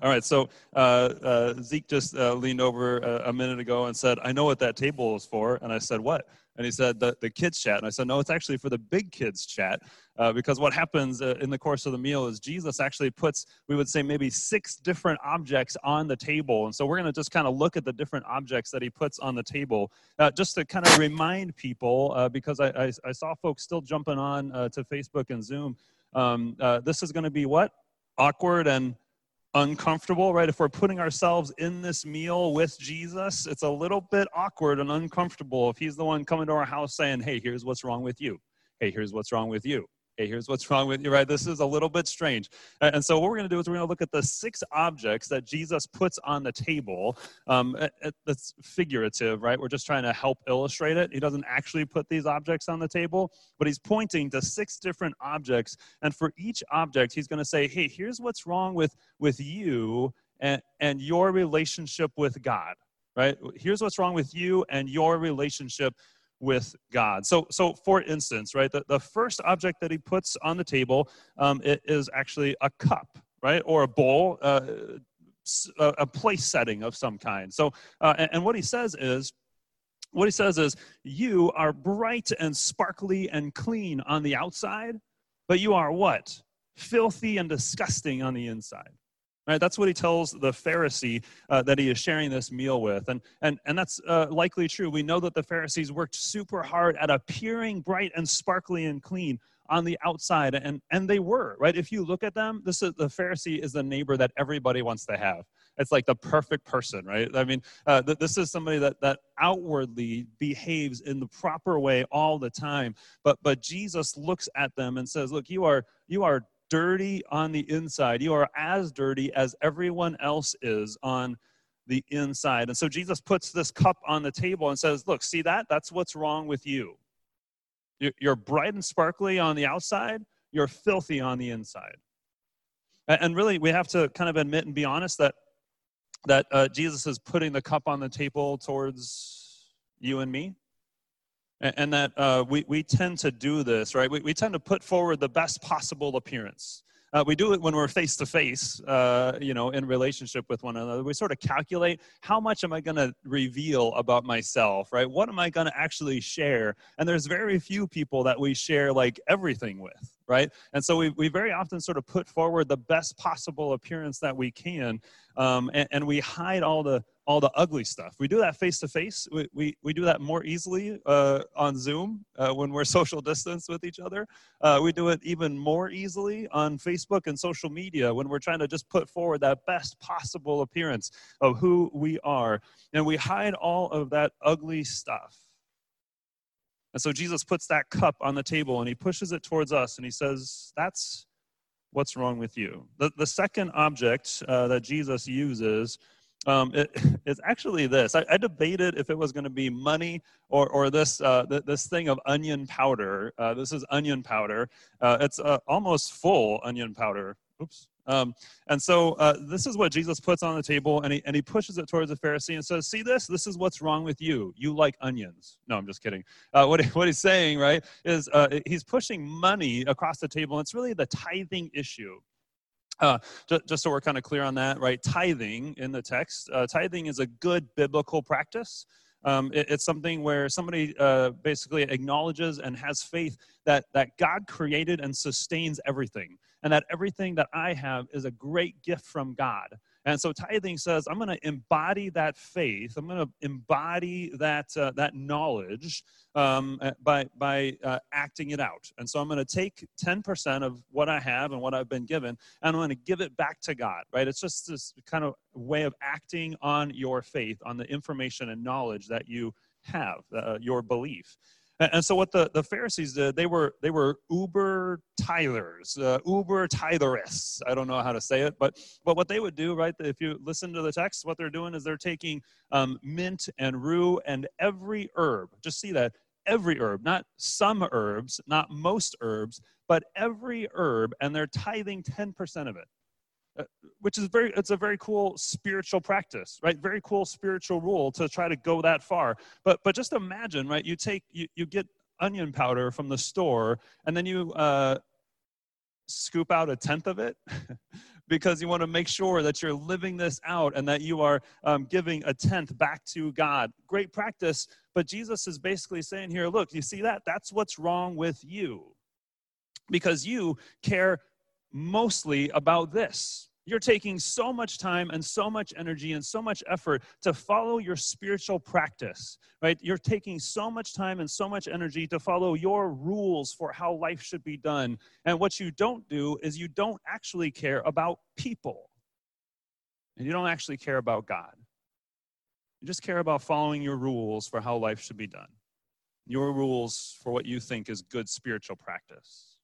All right, so uh, uh, Zeke just uh, leaned over a, a, minute ago and said, I know what that table is for. And I said, What? And he said, The, the kids' chat. And I said, No, it's actually for the big kids' chat. Uh, because what happens uh, in the course of the meal is Jesus actually puts, we would say, maybe six different objects on the table. And so we're going to just kind of look at the different objects that he puts on the table uh, just to kind of remind people, because I, I, I, saw folks still jumping on to Facebook and Zoom. Um, this is going to be what? Awkward and uncomfortable, right? If we're putting ourselves in this meal with Jesus, it's a little bit awkward and uncomfortable if he's the one coming to our house saying, hey, here's what's wrong with you. Hey, here's what's wrong with you hey, here's what's wrong with you, right? This is a little bit strange. And so, what we're going to do is we're going to look at the six objects that Jesus puts on the table. Um, that's figurative, right? We're just trying to help illustrate it. He doesn't actually put these objects on the table, but he's pointing to six different objects. And for each object, he's going to say, hey, here's what's wrong with, with you and, and your relationship with God, right? Here's what's wrong with you and your relationship with God. So, so for instance, right, the, the first object that he puts on the table um, it is actually a cup, right, or a bowl, uh, a, place setting of some kind. So, uh, and, and what he says is, what he says is, you are bright and sparkly and clean on the outside, but you are what? Filthy and disgusting on the inside. Right, that's what he tells the Pharisee uh, that he is sharing this meal with. And, and, and that's uh, likely true. We know that the Pharisees worked super hard at appearing bright and sparkly and clean on the outside. And, and they were, right? If you look at them, this is, the Pharisee is the neighbor that everybody wants to have. It's like the perfect person, right? I mean, uh, th- this is somebody that, that outwardly behaves in the proper way all the time. But, but Jesus looks at them and says, look, you are, you are dirty on the inside. You are as dirty as everyone else is on the inside. And so Jesus puts this cup on the table and says, Look, see that? That's what's wrong with you. You're bright and sparkly on the outside, you're filthy on the inside. And really, we have to kind of admit and be honest that, that uh, Jesus is putting the cup on the table towards you and me and that uh, we, we tend to do this, right? We, we tend to put forward the best possible appearance. Uh, we do it when we're face to face, you know, in relationship with one another. We sort of calculate how much am I going to reveal about myself, right? What am I going to actually share? And there's very few people that we share like everything with, right? And so we, we very often sort of put forward the best possible appearance that we can, um, and, and we hide all the all the ugly stuff. We do that face to face. We, we, do that more easily uh, on Zoom uh, when we're social distance with each other. Uh, we do it even more easily on Facebook and social media when we're trying to just put forward that best possible appearance of who we are. And we hide all of that ugly stuff. And so Jesus puts that cup on the table and he pushes it towards us and he says, That's what's wrong with you. The, the second object uh, that Jesus uses um, it, it's actually this. I, I, debated if it was going to be money or, or this, uh, th- this thing of onion powder. Uh, this is onion powder. Uh, it's uh, almost full onion powder. Oops. Um, and so uh, this is what Jesus puts on the table, and he, and he pushes it towards the Pharisee and says, See this? This is what's wrong with you. You like onions. No, I'm just kidding. Uh, what, what he's saying, right, is he's pushing money across the table. And it's really the tithing issue. Uh, just, just, so we're kind of clear on that, right? Tithing in the text, uh, tithing is a good biblical practice. Um, it, it's something where somebody uh, basically acknowledges and has faith that, that God created and sustains everything, and that everything that I have is a great gift from God. And so tithing says, I'm going to embody that faith. I'm going to embody that uh, that knowledge um, uh, by by uh, acting it out. And so I'm going to take 10% of what I have and what I've been given, and I'm going to give it back to God. Right? It's just this kind of way of acting on your faith, on the information and knowledge that you have, uh, your belief. And so what the, the Pharisees did, they were they were uber tithers, uh, uber titherists. I don't know how to say it, but but what they would do, right? If you listen to the text, what they're doing is they're taking um, mint and rue and every herb. Just see that every herb, not some herbs, not most herbs, but every herb, and they're tithing ten percent of it. Uh, which is very it's a very cool spiritual practice right very cool spiritual rule to try to go that far but but just imagine right you take you, you get onion powder from the store and then you uh, scoop out a tenth of it because you want to make sure that you're living this out and that you are um, giving a tenth back to God. Great practice, but Jesus is basically saying here, look, you see that? That's what's wrong with you because you care mostly about this. You're taking so much time and so much energy and so much effort to follow your spiritual practice, right? You're taking so much time and so much energy to follow your rules for how life should be done. And what you don't do is you don't actually care about people. And you don't actually care about God. You just care about following your rules for how life should be done, your rules for what you think is good spiritual practice.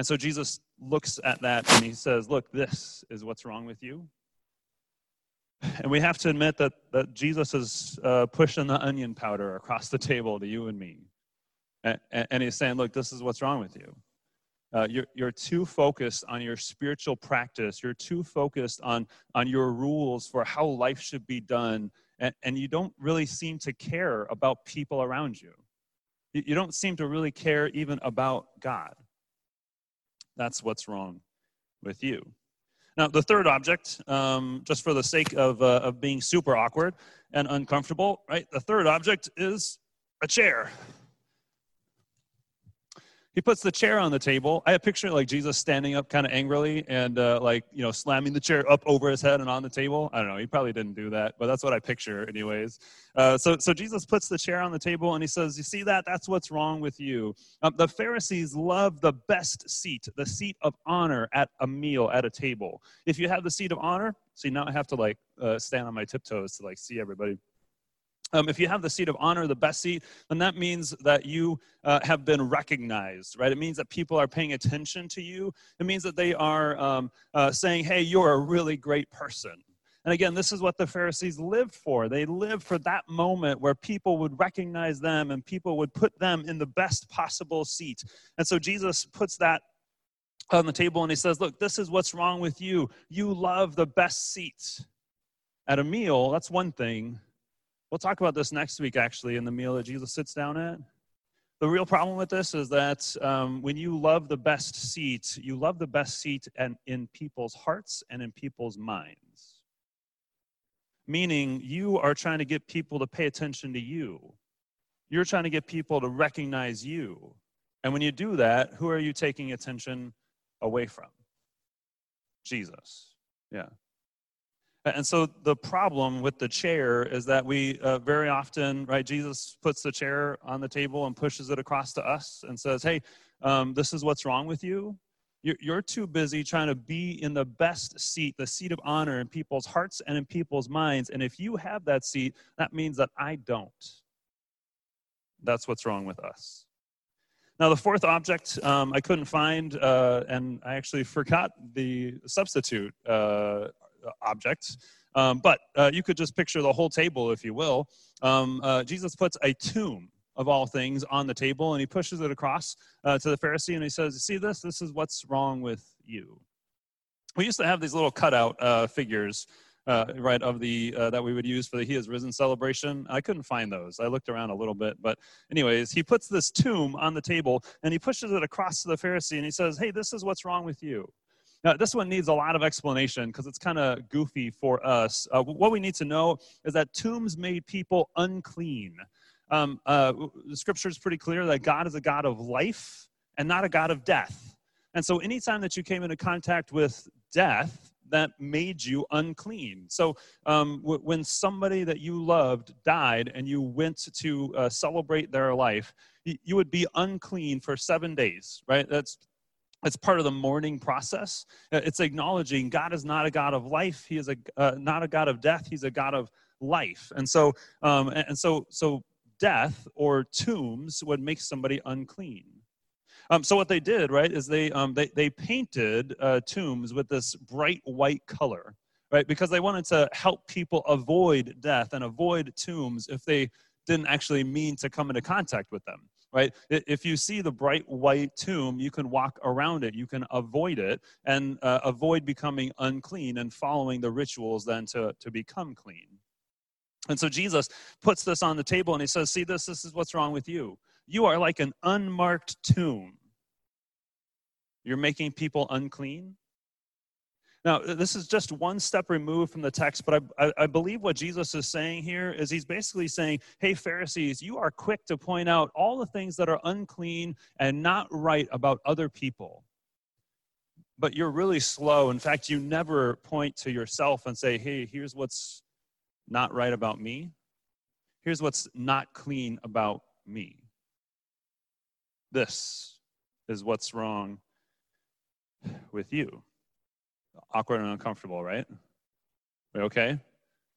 And so Jesus looks at that and he says, Look, this is what's wrong with you. And we have to admit that, that Jesus is uh, pushing the onion powder across the table to you and me. And, and he's saying, Look, this is what's wrong with you. Uh, you're, you're too focused on your spiritual practice. You're too focused on, on your rules for how life should be done. And, and you don't really seem to care about people around you. You, you don't seem to really care even about God. That's what's wrong with you. Now, the third object, um, just for the sake of, uh, of being super awkward and uncomfortable, right? The third object is a chair he puts the chair on the table. I picture like Jesus standing up kind of angrily and uh, like, you know, slamming the chair up over his head and on the table. I don't know. He probably didn't do that, but that's what I picture, anyways. Uh, so, so Jesus puts the chair on the table and he says, You see that? That's what's wrong with you. Um, the Pharisees love the best seat, the seat of honor at a meal, at a table. If you have the seat of honor, see, now I have to like uh, stand on my tiptoes to like see everybody. Um, if you have the seat of honor, the best seat, then that means that you uh, have been recognized, right? It means that people are paying attention to you. It means that they are um, uh, saying, hey, you're a really great person. And again, this is what the Pharisees lived for. They lived for that moment where people would recognize them and people would put them in the best possible seat. And so Jesus puts that on the table and he says, Look, this is what's wrong with you. You love the best seats. At a meal, that's one thing We'll talk about this next week, actually, in the meal that Jesus sits down at. The real problem with this is that um, when you love the best seat, you love the best seat and in people's hearts and in people's minds. Meaning, you are trying to get people to pay attention to you. You're trying to get people to recognize you. And when you do that, who are you taking attention away from? Jesus. Yeah. And so the problem with the chair is that we uh, very often, right, Jesus puts the chair on the table and pushes it across to us and says, hey, um, this is what's wrong with you. You're too busy trying to be in the best seat, the seat of honor in people's hearts and in people's minds. And if you have that seat, that means that I don't. That's what's wrong with us. Now, the fourth object um, I couldn't find, uh, and I actually forgot the substitute uh, objects. Um, but uh, you could just picture the whole table, if you will. Um, uh, Jesus puts a tomb of all things on the table and he pushes it across uh, to the Pharisee and he says, See this? This is what's wrong with you. We used to have these little cutout uh, figures. Uh, right of the uh, that we would use for the he is risen celebration i couldn't find those i looked around a little bit but anyways he puts this tomb on the table and he pushes it across to the pharisee and he says hey this is what's wrong with you now, this one needs a lot of explanation because it's kind of goofy for us. Uh, what we need to know is that tombs made people unclean. Um, uh, the scripture is pretty clear that God is a God of life and not a God of death. And so, anytime that you came into contact with death, that made you unclean. So, um, w- when somebody that you loved died and you went to uh, celebrate their life, y- you would be unclean for seven days, right? That's it's part of the mourning process. Uh, it's acknowledging God is not a God of life. He is a uh, not a God of death. He's a God of life. And so, um, and so, so death or tombs would make somebody unclean. Um, so what they did, right, is they um, they they painted uh, tombs with this bright white color, right, because they wanted to help people avoid death and avoid tombs if they didn't actually mean to come into contact with them right? If you see the bright white tomb, you can walk around it, you can avoid it, and uh, avoid becoming unclean and following the rituals then to, to become clean. And so Jesus puts this on the table and he says, See, this, this is what's wrong with you. You are like an unmarked tomb. You're making people unclean. Now, this is just one step removed from the text, but I, I, believe what Jesus is saying here is he's basically saying, Hey, Pharisees, you are quick to point out all the things that are unclean and not right about other people. But you're really slow. In fact, you never point to yourself and say, Hey, here's what's not right about me. Here's what's not clean about me. This is what's wrong with you awkward and uncomfortable, right? okay?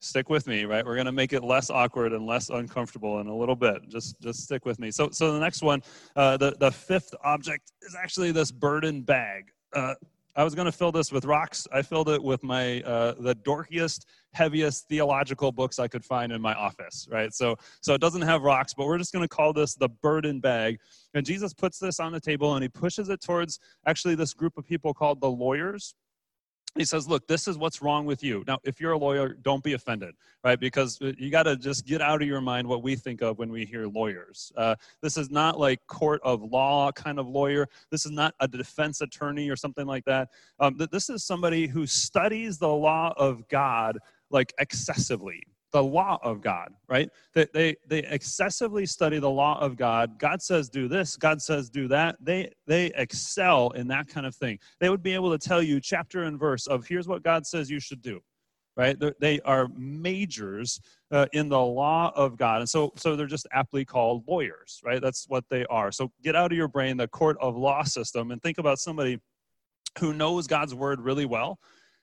Stick with me, right? We're going to make it less awkward and less uncomfortable in a little bit. Just, just stick with me. So, so the next one, uh, the the fifth object is actually this burden bag. Uh, I was going to fill this with rocks. I filled it with my uh, the dorkiest, heaviest theological books I could find in my office. Right. So so it doesn't have rocks, but we're just going to call this the burden bag. And Jesus puts this on the table and he pushes it towards actually this group of people called the lawyers he says, Look, this is what's wrong with you. Now, if you're a lawyer, don't be offended, right? Because uh, you got to just get out of your mind what we think of when we hear lawyers. Uh, this is not like court of law kind of lawyer. This is not a defense attorney or something like that. Um, this is somebody who studies the law of God like excessively the law of God, right? They, they, they excessively study the law of God. God says do this, God says do that. They, they excel in that kind of thing. They would be able to tell you chapter and verse of here's what God says you should do, right? They're, they are majors uh, in the law of God. And so, so they're just aptly called lawyers, right? That's what they are. So get out of your brain the court of law system and think about somebody who knows God's word really well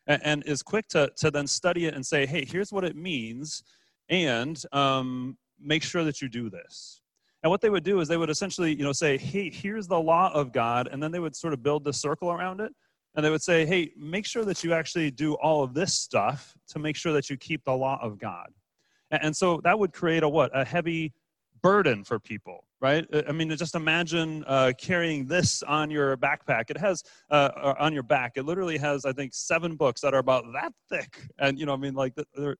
and, and is quick to, to then study it and say, hey, here's what it means, and um, make sure that you do this. And what they would do is they would essentially, you know, say, hey, here's the law of God, and then they would sort of build the circle around it. And they would say, hey, make sure that you actually do all of this stuff to make sure that you keep the law of God. And so that would create a what? A heavy burden for people, right? I mean, just imagine uh, carrying this on your backpack. It has, uh, on your back, it literally has, I think, seven books that are about that thick. And, you know, I mean, like,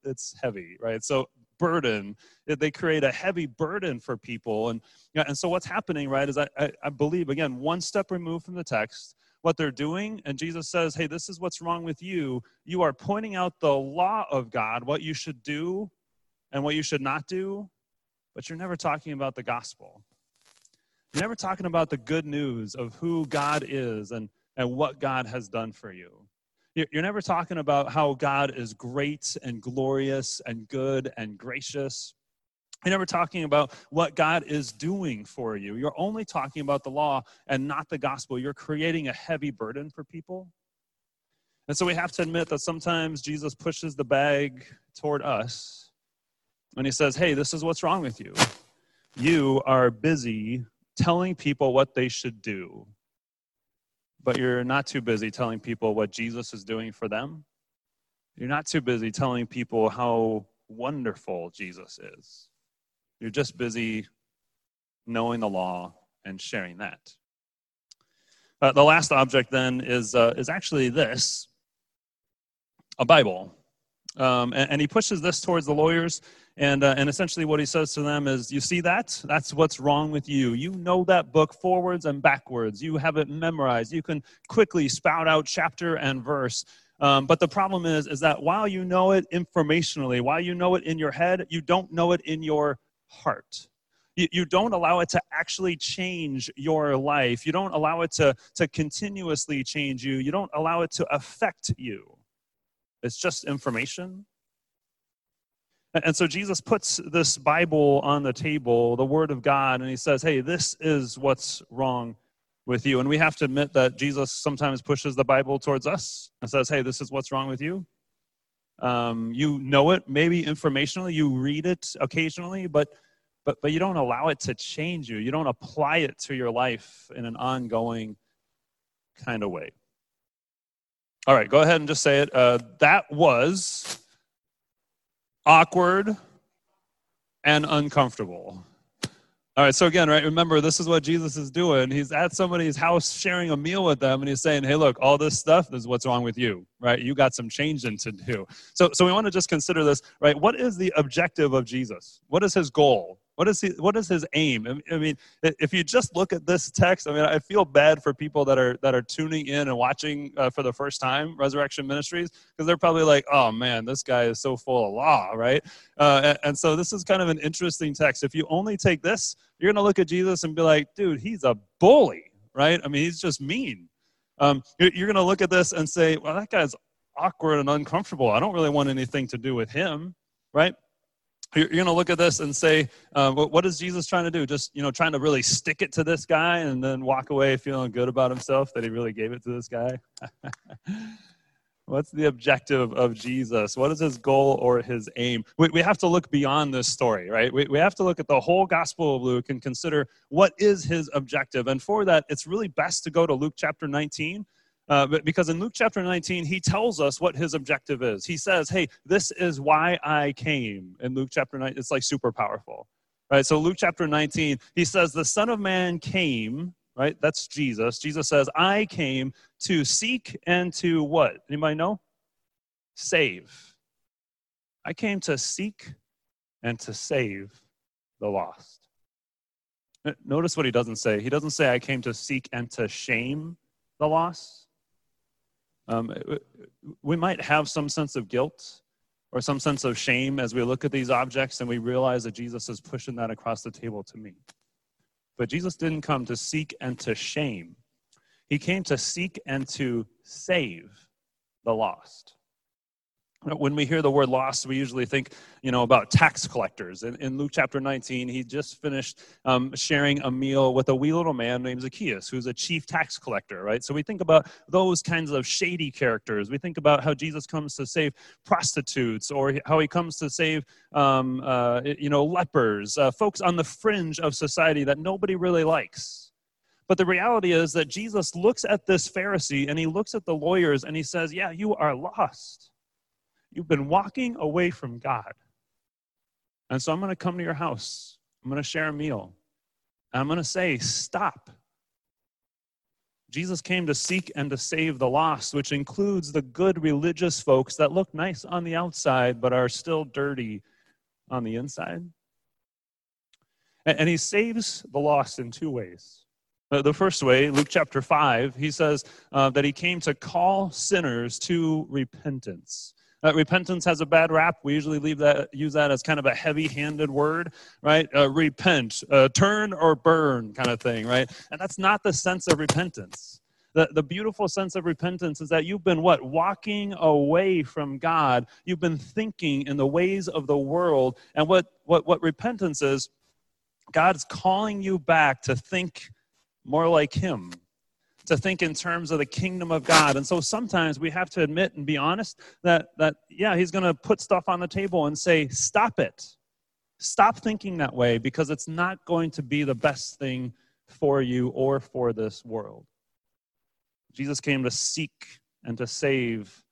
it's heavy, right? So, burden, they create a heavy burden for people. And, and so, what's happening, right, is I, I, I believe, again, one step removed from the text, what they're doing, and Jesus says, hey, this is what's wrong with you. You are pointing out the law of God, what you should do and what you should not do but you're never talking about the gospel. You're never talking about the good news of who God is and, and what God has done for you. You're never talking about how God is great and glorious and good and gracious. You're never talking about what God is doing for you. You're only talking about the law and not the gospel. You're creating a heavy burden for people. And so we have to admit that sometimes Jesus pushes the bag toward us and he says, Hey, this is what's wrong with you. You are busy telling people what they should do, but you're not too busy telling people what Jesus is doing for them. You're not too busy telling people how wonderful Jesus is. You're just busy knowing the law and sharing that. Uh, the last object then is, uh, is actually this a Bible. Um, and, and, he pushes this towards the lawyers and, uh, and essentially, what he says to them is, You see that? That's what's wrong with you. You know that book forwards and backwards. You have it memorized. You can quickly spout out chapter and verse. Um, but the problem is, is that while you know it informationally, while you know it in your head, you don't know it in your heart. You, you don't allow it to actually change your life. You don't allow it to, to continuously change you. You don't allow it to affect you. It's just information and so Jesus puts this Bible on the table, the Word of God, and he says, Hey, this is what's wrong with you. And we have to admit that Jesus sometimes pushes the Bible towards us and says, Hey, this is what's wrong with you. Um, you know it, maybe informationally, you read it occasionally, but but but you don't allow it to change you. You don't apply it to your life in an ongoing kind of way. All right, go ahead and just say it. Uh, that was awkward, and uncomfortable. All right, so again, right, remember this is what Jesus is doing. He's at somebody's house sharing a meal with them, and he's saying, Hey, look, all this stuff is what's wrong with you, right? You got some changing to do. So, so we want to just consider this, right? What is the objective of Jesus? What is his goal? What is, he, what is his aim? I mean, if you just look at this text, I mean, I feel bad for people that are that are tuning in and watching uh, for the first time Resurrection Ministries because they're probably like, "Oh man, this guy is so full of law, right?" Uh, and, and so this is kind of an interesting text. If you only take this, you're going to look at Jesus and be like, "Dude, he's a bully, right? I mean, he's just mean." Um, you're, you're going to look at this and say, "Well, that guy's awkward and uncomfortable. I don't really want anything to do with him, right?" You're going to look at this and say, uh, what is Jesus trying to do? Just, you know, trying to really stick it to this guy and then walk away feeling good about himself that he really gave it to this guy? What's the objective of Jesus? What is his goal or his aim? We, we have to look beyond this story, right? We, we have to look at the whole Gospel of Luke and consider what is his objective. And for that, it's really best to go to Luke chapter 19 uh, but because in Luke chapter 19, he tells us what his objective is. He says, Hey, this is why I came. In Luke chapter 9, it's like super powerful. Right? So, Luke chapter 19, he says, The Son of Man came, right? That's Jesus. Jesus says, I came to seek and to what? Anybody know? Save. I came to seek and to save the lost. Notice what he doesn't say. He doesn't say, I came to seek and to shame the lost. Um, we might have some sense of guilt or some sense of shame as we look at these objects and we realize that Jesus is pushing that across the table to me. But Jesus didn't come to seek and to shame, He came to seek and to save the lost. When we hear the word lost, we usually think, you know, about tax collectors. In, in Luke chapter 19, he just finished um, sharing a meal with a wee little man named Zacchaeus, who's a chief tax collector, right? So we think about those kinds of shady characters. We think about how Jesus comes to save prostitutes, or how he comes to save, um, uh, you know, lepers, uh, folks on the fringe of society that nobody really likes. But the reality is that Jesus looks at this Pharisee and he looks at the lawyers and he says, Yeah, you are lost You've been walking away from God. And so I'm going to come to your house. I'm going to share a meal. And I'm going to say, Stop. Jesus came to seek and to save the lost, which includes the good religious folks that look nice on the outside but are still dirty on the inside. And he saves the lost in two ways. The first way, Luke chapter 5, he says uh, that he came to call sinners to repentance. Uh, repentance has a bad rap. We usually leave that, use that as kind of a heavy-handed word, right? Uh, repent, uh, turn or burn, kind of thing, right? And that's not the sense of repentance. The, the beautiful sense of repentance is that you've been what? Walking away from God. You've been thinking in the ways of the world. And what, what, what repentance is, God's calling you back to think more like Him, to think in terms of the kingdom of God. And so sometimes we have to admit and be honest that, that yeah, he's going to put stuff on the table and say, stop it. Stop thinking that way because it's not going to be the best thing for you or for this world. Jesus came to seek and to save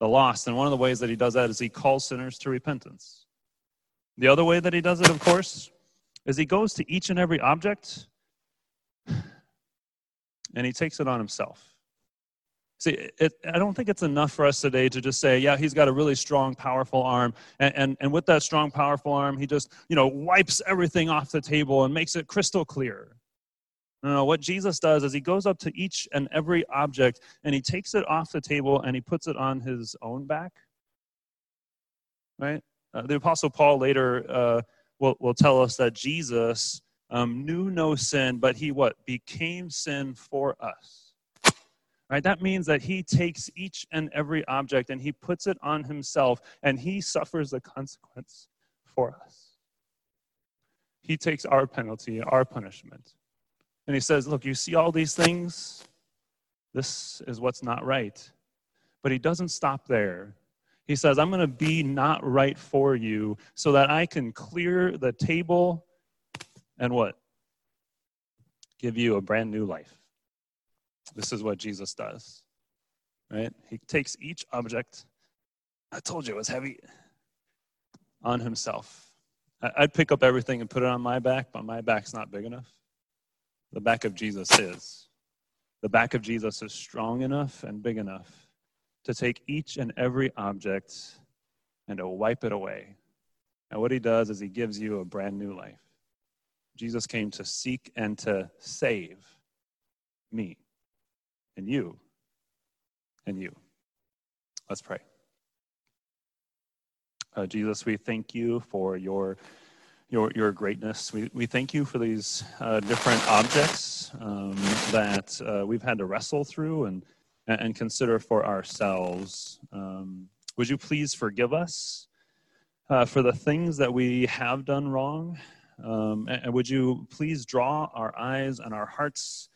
the lost. And one of the ways that he does that is he calls sinners to repentance. The other way that he does it, of course, is he goes to each and every object and he takes it on himself. See, it, I don't think it's enough for us today to just say, yeah, he's got a really strong, powerful arm. And, and, and with that strong, powerful arm, he just, you know, wipes everything off the table and makes it crystal clear. No, no, what Jesus does is he goes up to each and every object and he takes it off the table and he puts it on his own back. Right? Uh, the Apostle Paul later uh, will, will tell us that Jesus um, knew no sin, but he what? Became sin for us. Right? That means that he takes each and every object and he puts it on himself and he suffers the consequence for us. He takes our penalty, our punishment. And he says, Look, you see all these things? This is what's not right. But he doesn't stop there. He says, I'm going to be not right for you so that I can clear the table and what? Give you a brand new life. This is what Jesus does. Right? He takes each object, I told you it was heavy, on himself. I'd pick up everything and put it on my back, but my back's not big enough. The back of Jesus is. The back of Jesus is strong enough and big enough to take each and every object and to wipe it away. And what he does is he gives you a brand new life. Jesus came to seek and to save me and you and you. Let's pray. Uh, Jesus, we thank you for your your your greatness. We we thank you for these uh, different objects um, that uh, we've had to wrestle through and and consider for ourselves. Um, would you please forgive us uh, for the things that we have done wrong? Um, and, and, would you please draw our eyes and our hearts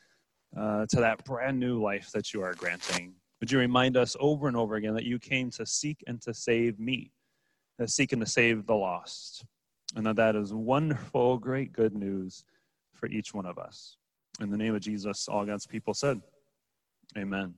uh, to that brand new life that you are granting? Would you remind us over and over again that you came to seek and to save me, to seek and to save the lost, and that that is wonderful, great good news for each one of us. In the name of Jesus, all God's people said, Amen.